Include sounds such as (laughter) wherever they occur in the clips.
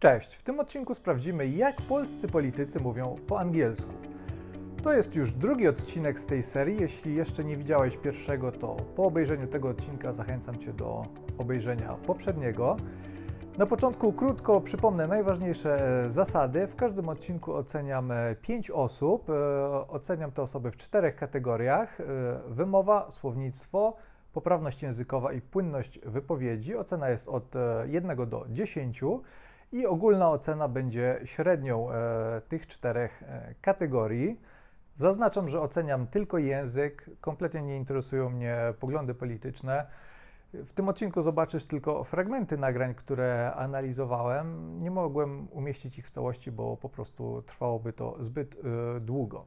Cześć! W tym odcinku sprawdzimy, jak polscy politycy mówią po angielsku. To jest już drugi odcinek z tej serii. Jeśli jeszcze nie widziałeś pierwszego, to po obejrzeniu tego odcinka zachęcam Cię do obejrzenia poprzedniego. Na początku krótko przypomnę najważniejsze e, zasady. W każdym odcinku oceniam 5 osób. E, oceniam te osoby w czterech kategoriach: e, wymowa, słownictwo, poprawność językowa i płynność wypowiedzi. Ocena jest od 1 do 10 i ogólna ocena będzie średnią e, tych czterech e, kategorii. Zaznaczam, że oceniam tylko język, kompletnie nie interesują mnie poglądy polityczne. W tym odcinku zobaczysz tylko fragmenty nagrań, które analizowałem. Nie mogłem umieścić ich w całości, bo po prostu trwałoby to zbyt y, długo.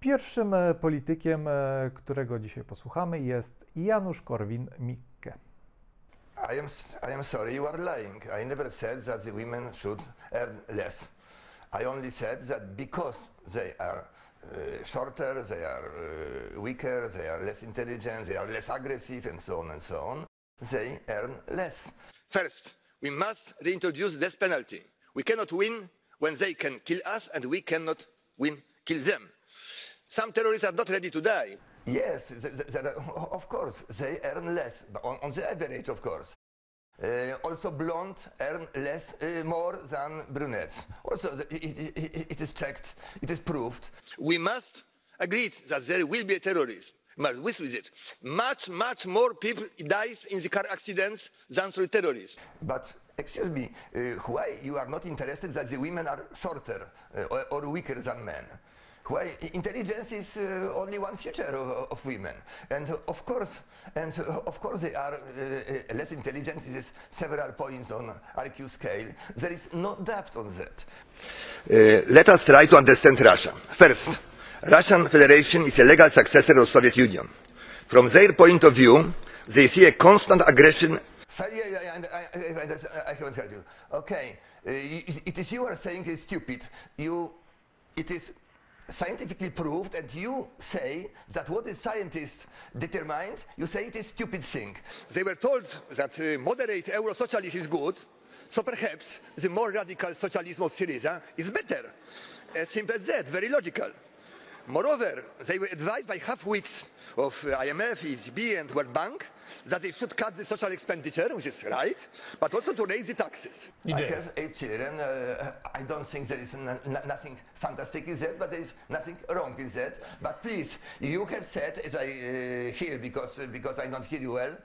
Pierwszym e, politykiem, którego dzisiaj posłuchamy, jest Janusz Korwin-Mikke. I am, I am sorry, you are lying. I never said that the women should earn less. I only said that because they are uh, shorter, they are uh, weaker, they are less intelligent, they are less aggressive, and so on and so on, they earn less. First, we must reintroduce death penalty. We cannot win when they can kill us, and we cannot win, kill them. Some terrorists are not ready to die. Yes, of course, they earn less, on, on the average, of course. Uh, also, blonde earn less, uh, more than brunettes. Also, it, it, it is checked, it is proved. We must agree that there will be a terrorism. Must with it. Much, much more people dies in the car accidents than through terrorism. But excuse me, uh, why you are not interested that the women are shorter uh, or, or weaker than men? Why intelligence is uh, only one feature of, of, women. And of course, and of course they are uh, less intelligent. It is several points on IQ scale. There is no doubt on that. Uh, let us try to understand Russia. First, Russian Federation is a legal successor of Soviet Union. From their point of view, they see a constant aggression I, I, I, I haven't heard you. Okay, uh, it is you are saying is stupid. You, it is scientifically proved and you say that what is scientists determined, you say it is stupid thing. They were told that uh, moderate Euro-socialism is good, so perhaps the more radical socialism of Syriza is better. As simple as that, very logical. Moreover, they were advised by half-wits of IMF, ECB, and World Bank that they should cut the social expenditure, which is right, but also to raise the taxes. I have eight children. Uh, I don't think there is nothing fantastic in that, but there is nothing wrong in that. But please, you have said, as I uh, hear, because, uh, because I don't hear you well,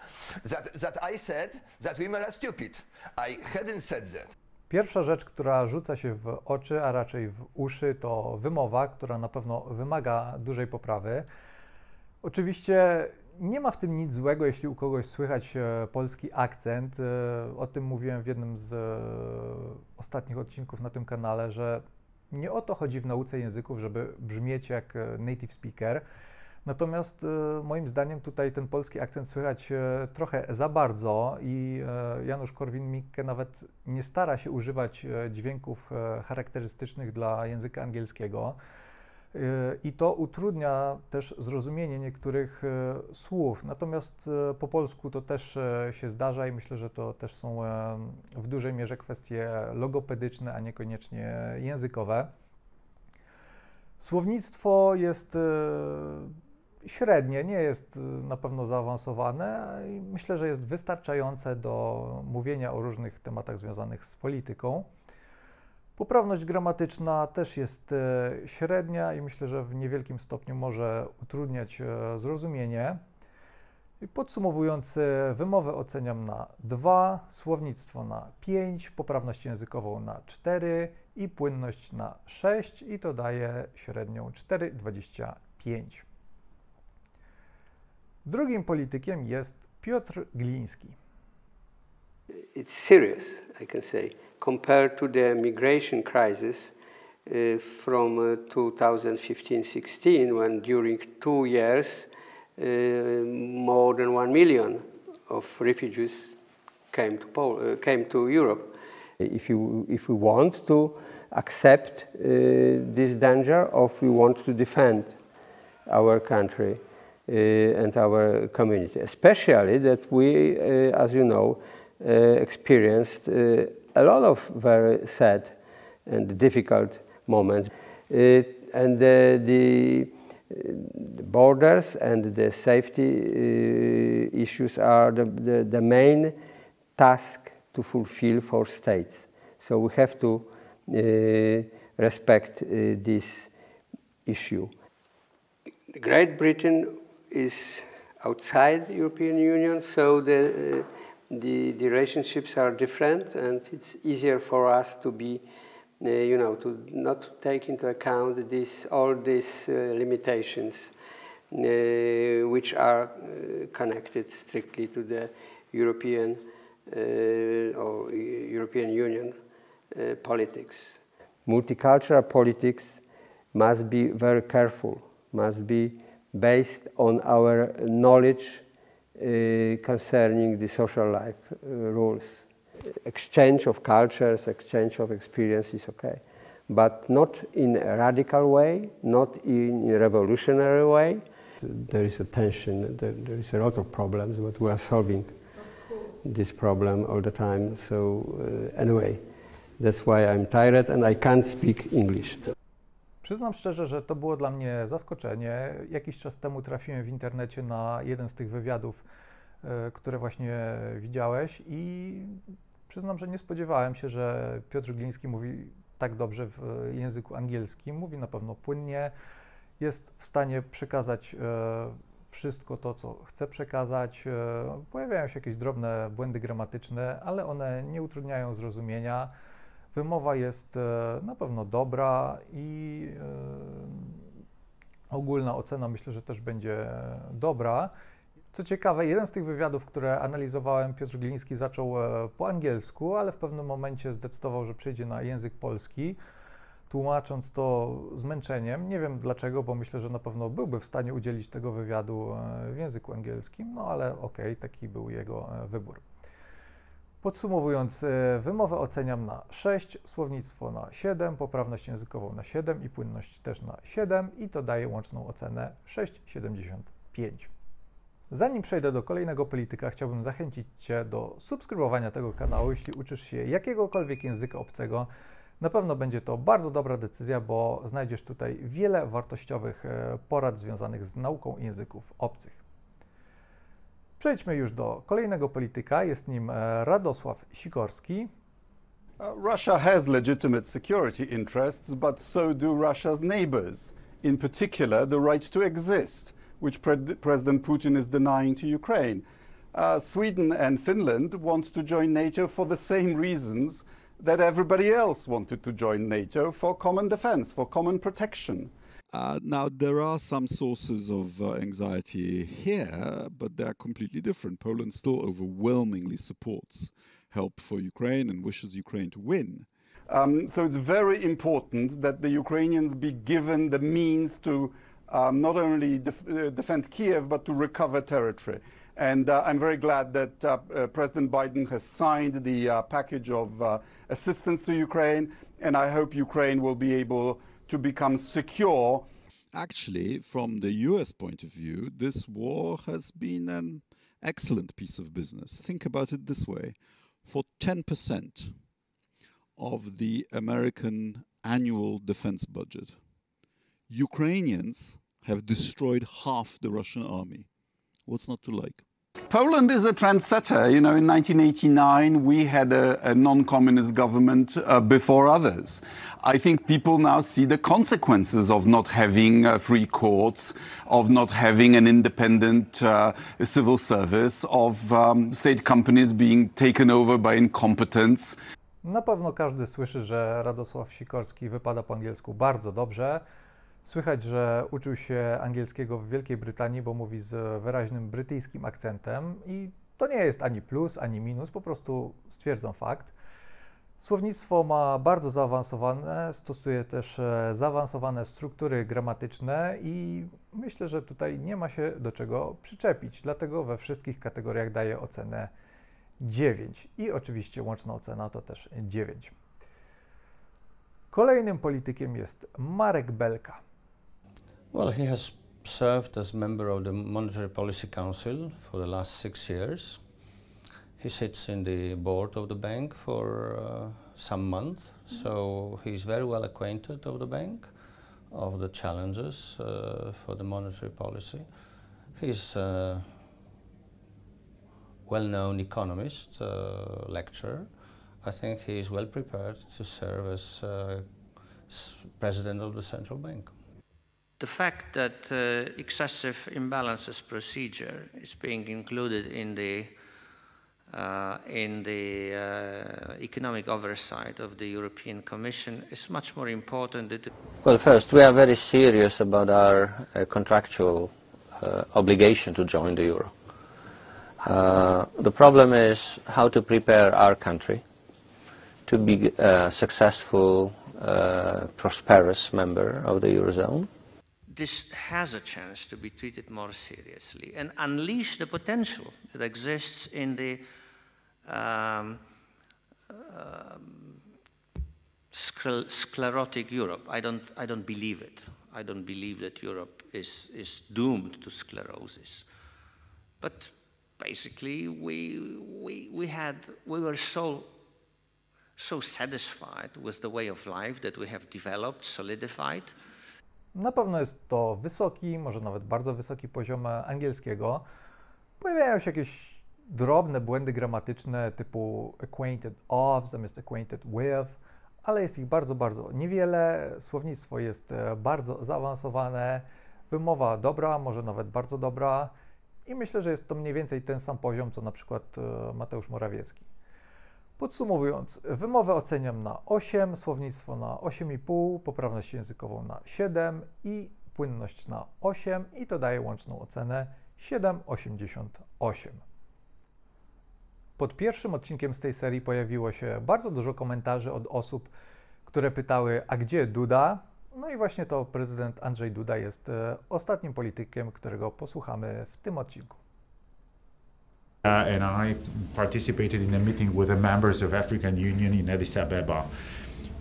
that, that I said that women are stupid. I hadn't said that. Pierwsza rzecz, która rzuca się w oczy, a raczej w uszy, to wymowa, która na pewno wymaga dużej poprawy. Oczywiście nie ma w tym nic złego, jeśli u kogoś słychać e, polski akcent. E, o tym mówiłem w jednym z e, ostatnich odcinków na tym kanale, że nie o to chodzi w nauce języków, żeby brzmieć jak native speaker. Natomiast moim zdaniem tutaj ten polski akcent słychać trochę za bardzo i Janusz Korwin-Mikke nawet nie stara się używać dźwięków charakterystycznych dla języka angielskiego. I to utrudnia też zrozumienie niektórych e, słów. Natomiast e, po polsku to też e, się zdarza i myślę, że to też są w dużej mierze kwestie logopedyczne, a niekoniecznie językowe. Słownictwo jest średnie, nie jest na pewno zaawansowane i myślę, że jest wystarczające do mówienia o różnych tematach związanych z polityką. Poprawność gramatyczna też jest e, średnia i myślę, że w niewielkim stopniu może utrudniać e, zrozumienie. Podsumowując, wymowę oceniam na 2, słownictwo na 5, poprawność językową na 4 i płynność na 6 i to daje średnią 4,25. Drugim politykiem jest Piotr Gliński. It's serious, I can say. compared to the migration crisis uh, from 2015-16, uh, when during two years, uh, more than one million of refugees came to, Pol uh, came to Europe. If, you, if we want to accept this danger, or if we want to defend our country and our community, especially that we, as you know, experienced a lot of very sad and difficult moments. Uh, and the, borders and the safety uh, issues are the, the, the, main task to fulfill for states. So we have to uh, respect uh, this issue. Great Britain is outside the European Union, so the, uh, the, the, relationships are different, and it's easier for us to be, uh, you know, to not take into account this, all these uh, limitations, uh, which are uh, connected strictly to the European or European Union politics. Multicultural politics must be very careful, must be based on our knowledge uh, concerning the social life uh, rules. Exchange of cultures, exchange of experiences, okay, but not in a radical way, not in a revolutionary way. There is a tension, there, is a lot of problems, but we are solving this problem all the time. So uh, anyway, that's why I'm tired and I can't speak English. Przyznam szczerze, że to było dla mnie zaskoczenie. Jakiś czas temu trafiłem w internecie na jeden z tych wywiadów, e, które właśnie widziałeś i przyznam, że nie spodziewałem się, że Piotr Gliński mówi tak dobrze w języku angielskim. Mówi na pewno płynnie, jest w stanie przekazać e, wszystko to, co chce przekazać. E, pojawiają się jakieś drobne błędy gramatyczne, ale one nie utrudniają zrozumienia. Wymowa jest e, na pewno dobra i e, ogólna ocena myślę, że też będzie dobra. Co ciekawe, jeden z tych wywiadów, które analizowałem, Piotr Gliński zaczął e, po angielsku, ale w pewnym momencie zdecydował, że przejdzie na język polski, tłumacząc to zmęczeniem. Nie wiem dlaczego, bo myślę, że na pewno byłby w stanie udzielić tego wywiadu w języku angielskim, no ale okej, okay, taki był jego wybór. Podsumowując, e, wymowę oceniam na 6, słownictwo na 7, poprawność językową na 7 i płynność też na 7 i to daje łączną ocenę 6,75. Zanim przejdę do kolejnego polityka, chciałbym zachęcić Cię do subskrybowania tego kanału, jeśli uczysz się jakiegokolwiek języka obcego. Na pewno będzie to bardzo dobra decyzja, bo znajdziesz tutaj wiele wartościowych e, porad związanych z nauką języków obcych. Przejdźmy już do kolejnego polityka, jest nim Radosław Sikorski. Uh, Russia has legitimate security interests, but so do Russia's neighbors, in particular the right to exist, which pre President Putin is denying to Ukraine. Uh, Sweden and Finland want to join NATO for the same reasons that everybody else wanted to join NATO for common defense, for common protection. Uh, now, there are some sources of uh, anxiety here, but they are completely different. Poland still overwhelmingly supports help for Ukraine and wishes Ukraine to win. Um, so it's very important that the Ukrainians be given the means to um, not only def uh, defend Kiev, but to recover territory. And uh, I'm very glad that uh, uh, President Biden has signed the package of assistance to Ukraine, and I hope Ukraine will be able to become secure. Actually, from the US point of view, this war has been an excellent piece of business. Think about it this way for 10% of the American annual defense budget, Ukrainians have destroyed half the Russian army. What's not to like? Poland is a trendsetter. You know, in 1989, we had a, a non communist government uh, before others. I think people now see the consequences of not having uh, free courts, of not having an independent uh, civil service, of um, state companies being taken over by incompetence. Na pewno każdy słyszy, że Radosław Sikorski wypada po angielsku bardzo dobrze. Słychać, że uczył się angielskiego w Wielkiej Brytanii, bo mówi z wyraźnym brytyjskim akcentem i to nie jest ani plus, ani minus, po prostu stwierdzam fakt. Słownictwo ma bardzo zaawansowane, stosuje też e, zaawansowane struktury gramatyczne i myślę, że tutaj nie ma się do czego przyczepić. Dlatego we wszystkich kategoriach daję ocenę 9 i oczywiście łączna ocena to też 9. Kolejnym politykiem jest Marek Belka. Well, he has served as member of the Monetary Policy Council for the last six years. He sits in the board of the bank for uh, some months, so he's very well acquainted of the bank, of the challenges uh, for the monetary policy. He's a well-known economist, uh, lecturer. I think he is well prepared to serve as uh, president of the central bank. The fact that uh, excessive imbalances procedure is being included in the uh, in the uh, economic oversight of the European Commission is much more important. Well, first, we are very serious about our uh, contractual uh, obligation to join the euro. Uh, the problem is how to prepare our country to be a successful, uh, prosperous member of the eurozone this has a chance to be treated more seriously and unleash the potential that exists in the um, uh, sclerotic Europe. I don't, I don't believe it. I don't believe that Europe is, is doomed to sclerosis. But basically, we, we, we, had, we were so, so satisfied with the way of life that we have developed, solidified. Na pewno jest to wysoki, może nawet bardzo wysoki poziom angielskiego. Pojawiają się jakieś drobne błędy gramatyczne typu acquainted of zamiast acquainted with, ale jest ich bardzo, bardzo niewiele. Słownictwo jest e, bardzo zaawansowane, wymowa dobra, może nawet bardzo dobra i myślę, że jest to mniej więcej ten sam poziom, co na przykład e, Mateusz Morawiecki. Podsumowując, wymowę oceniam na 8, słownictwo na 8,5, poprawność językową na 7 i płynność na 8 i to daje łączną ocenę 7,88. Pod pierwszym odcinkiem z tej serii pojawiło się bardzo dużo komentarzy od osób, które pytały, a gdzie Duda? No i właśnie to prezydent Andrzej Duda jest e, ostatnim politykiem, którego posłuchamy w tym odcinku. Uh, and I participated in a meeting with the members of African Union in Addis Ababa.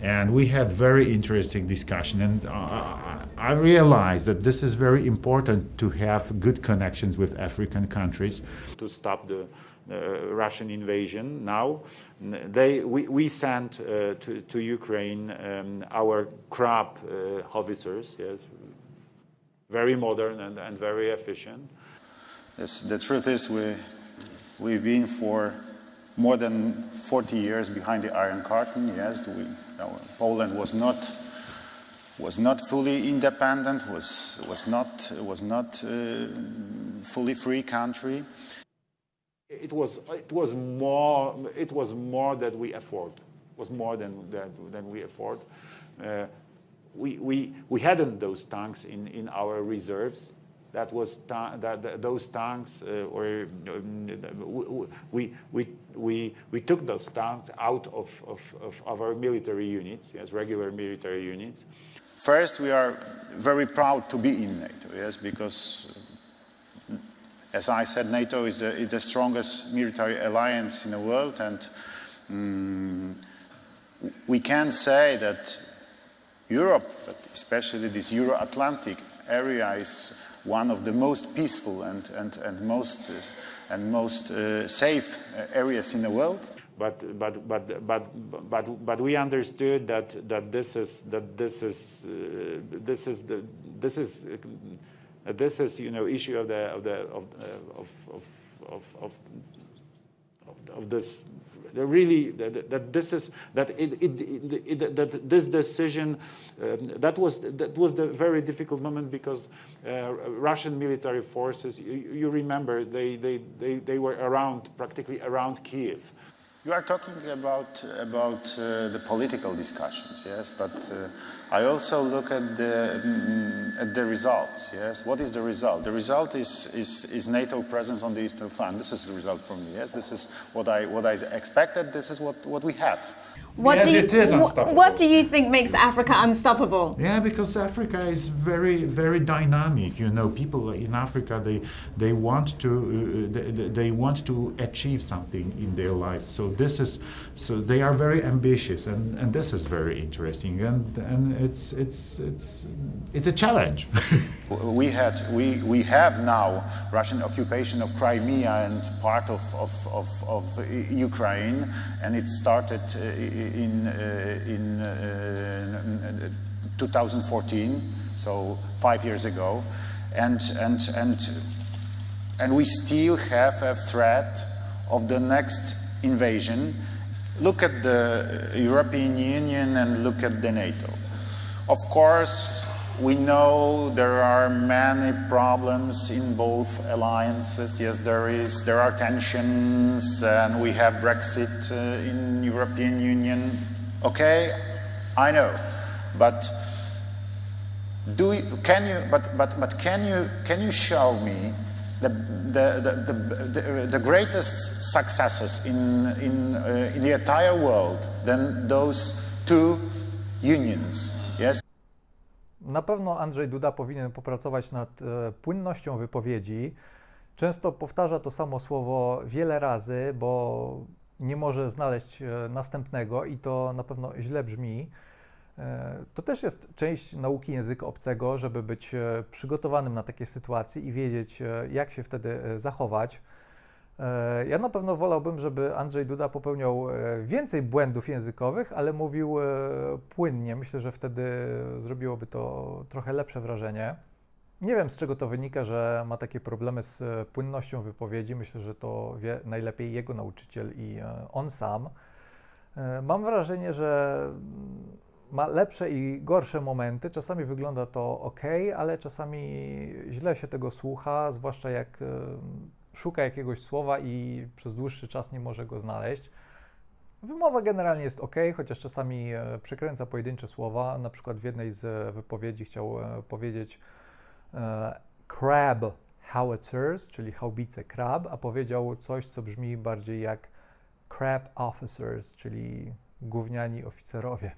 And we had very interesting discussion. And uh, I realized that this is very important to have good connections with African countries. To stop the uh, Russian invasion now, they, we, we sent uh, to, to, Ukraine um, our crop uh, howitzers, yes, very modern and, and very efficient. Yes, the truth is we We've been for more than 40 years behind the Iron Curtain. Yes, we, Poland was not was not fully independent, was was not was not uh, fully free country. It was it was more it was more that we afford. Was more than that than we afford. Uh, we, we, we hadn't those tanks in, in our reserves that was that, that, those tanks uh, were um, we, we, we, we took those tanks out of, of, of, of our military units, yes, regular military units. First, we are very proud to be in NATO, yes, because as I said, NATO is the, is the strongest military alliance in the world, and um, we can say that Europe, but especially this Euro-Atlantic area, is one of the most peaceful and, and, and most, uh, and most uh, safe uh, areas in the world. But, but, but, but, but, but we understood that, that this is, that this is, uh, this is, the, this is, uh, this is, you know, issue of the, of the, of, of, of, of, of, of this really that, that, this is that it, it, it, that this decision um, that was that was the very difficult moment because uh, Russian military forces you, you, remember they, they, they, they were around practically around Kiev you are talking about about uh, the political discussions, yes, but uh, I also look at the mm, at the results. Yes, what is the result? The result is, is is NATO presence on the eastern flank. This is the result for me. Yes, this is what I what I expected. This is what what we have. What Yes, do you, it is wh- unstoppable. What do you think makes Africa unstoppable? Yeah, because Africa is very, very dynamic. You know, people in Africa they they want to uh, they, they- they want to achieve something in their lives. So this is so they are very ambitious, and, and this is very interesting. And and it's it's it's it's a challenge. (laughs) We had, we, we have now Russian occupation of Crimea and part of, of, of, of Ukraine, and it started uh, in, uh, in uh, 2014, so five years ago, and, and, and, and we still have a threat of the next invasion. Look at the European Union and look at the NATO. Of course, we know there are many problems in both alliances. Yes, there is. There are tensions, and we have Brexit uh, in European Union. Okay, I know, but do you, can you? But but but can you can you show me the the the, the, the, the greatest successes in in uh, in the entire world than those two unions? Na pewno Andrzej Duda powinien popracować nad e, płynnością wypowiedzi. Często powtarza to samo słowo wiele razy, bo nie może znaleźć e, następnego i to na pewno źle brzmi. E, To też jest część nauki języka obcego, żeby być przygotowanym na takie sytuacje i wiedzieć, jak się wtedy zachować. E, Ja na pewno wolałbym, żeby Andrzej Duda popełniał e, więcej błędów językowych, ale mówił e, płynnie. Myślę, że wtedy zrobiłoby to trochę lepsze wrażenie. Nie wiem, z czego to wynika, że ma takie problemy z płynnością wypowiedzi. Myślę, że to wie najlepiej jego nauczyciel i on sam. Mam wrażenie, że ma lepsze i gorsze momenty. Czasami wygląda to ok, ale czasami źle się tego słucha, zwłaszcza jak szuka jakiegoś słowa i przez dłuższy czas nie może go znaleźć. Wymowa generalnie jest ok, chociaż czasami e, przekręca pojedyncze słowa. Na przykład w jednej z e, wypowiedzi chciał e, powiedzieć crab howitzers, czyli haubice krab, a powiedział coś, co brzmi bardziej jak crab officers, czyli gówniani oficerowie.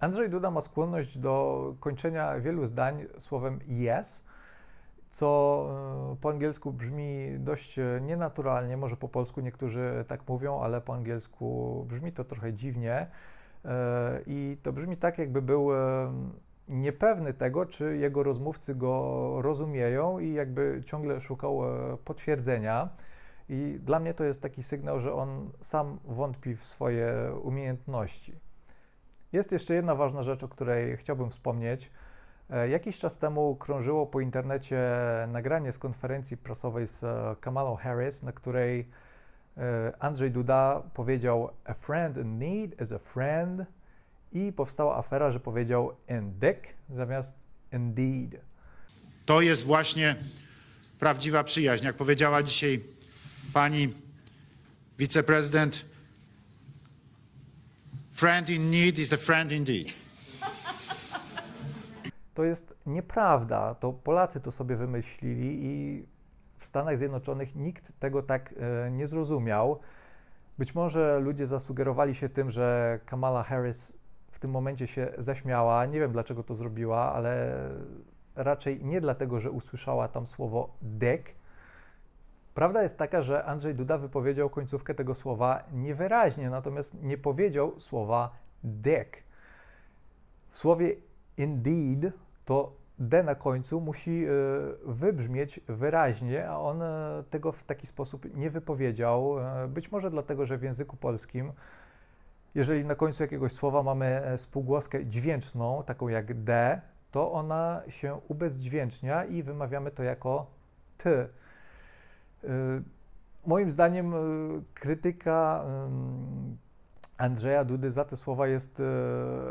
Andrzej Duda ma skłonność do kończenia wielu zdań słowem yes, co e, po angielsku brzmi dość e, nienaturalnie, może po polsku niektórzy tak mówią, ale po angielsku brzmi to trochę dziwnie e, i to brzmi tak, jakby był niepewny tego, czy jego rozmówcy go rozumieją i jakby ciągle szukał potwierdzenia. I dla mnie to jest taki sygnał, że on sam wątpi w swoje umiejętności. Jest jeszcze jedna ważna rzecz, o której chciałbym wspomnieć. E, Jakiś czas temu krążyło po internecie nagranie z konferencji prasowej z e, Kamalą Harris, na której e, Andrzej Duda powiedział A friend in need is a friend i powstała afera, że powiedział indeed zamiast indeed. To jest właśnie prawdziwa przyjaźń. Jak powiedziała dzisiaj pani wiceprezydent, friend in need is a friend indeed. To jest nieprawda. To Polacy to sobie wymyślili i w Stanach Zjednoczonych nikt tego tak e, nie zrozumiał. Być może ludzie zasugerowali się tym, że Kamala Harris w tym momencie się zaśmiała. Nie wiem dlaczego to zrobiła, ale raczej nie dlatego, że usłyszała tam słowo dick. Prawda jest taka, że Andrzej Duda wypowiedział końcówkę tego słowa niewyraźnie, natomiast nie powiedział słowa dick. W słowie indeed to D na końcu musi e, wybrzmieć wyraźnie, a on e, tego w taki sposób nie wypowiedział. E, Być może dlatego, że w języku polskim, jeżeli na końcu jakiegoś słowa mamy spółgłoskę dźwięczną, taką jak D, to ona się ubezdźwięcznia i wymawiamy to jako T. Moim zdaniem krytyka Andrzeja Dudy za te słowa jest y,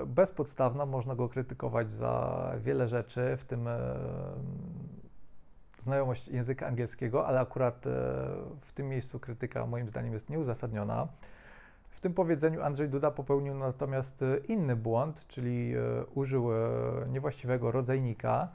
bezpodstawna. Można go krytykować za wiele rzeczy, w tym y, znajomość języka angielskiego, ale akurat y, w tym miejscu krytyka moim zdaniem jest nieuzasadniona. W tym powiedzeniu Andrzej Duda popełnił natomiast inny błąd, czyli użył niewłaściwego rodzajnika.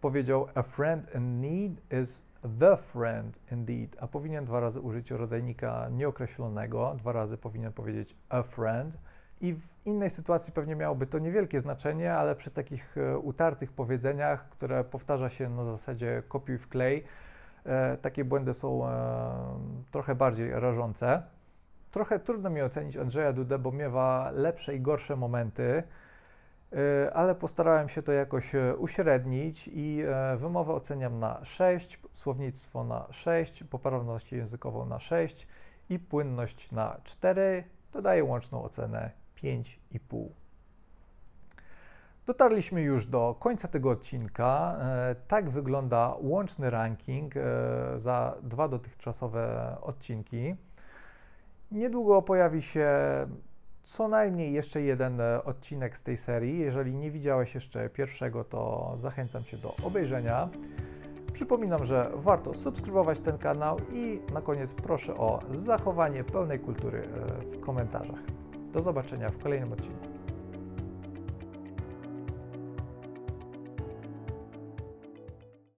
Powiedział a friend in need is the friend indeed, a powinien dwa razy użyć rodzajnika nieokreślonego, dwa razy powinien powiedzieć a friend i w innej sytuacji pewnie miałoby to niewielkie znaczenie, ale przy takich e, utartych powiedzeniach, które powtarza się na zasadzie kopiuj wklej, e, takie błędy są e, trochę bardziej rażące. Trochę trudno mi ocenić Andrzeja Dudę, bo miewa lepsze i gorsze momenty, ale postarałem się to jakoś e, uśrednić i e, wymowę oceniam na 6, słownictwo na 6, poprawność językową na 6 i płynność na 4. Dodaję łączną ocenę 5,5. Dotarliśmy już do końca tego odcinka. E, Tak wygląda łączny ranking e, za dwa dotychczasowe odcinki. Niedługo pojawi się co najmniej jeszcze jeden e, odcinek z tej serii. Jeżeli nie widziałeś jeszcze pierwszego, to zachęcam Cię do obejrzenia. Przypominam, że warto subskrybować ten kanał i na koniec proszę o zachowanie pełnej kultury e, w komentarzach. Do zobaczenia w kolejnym odcinku.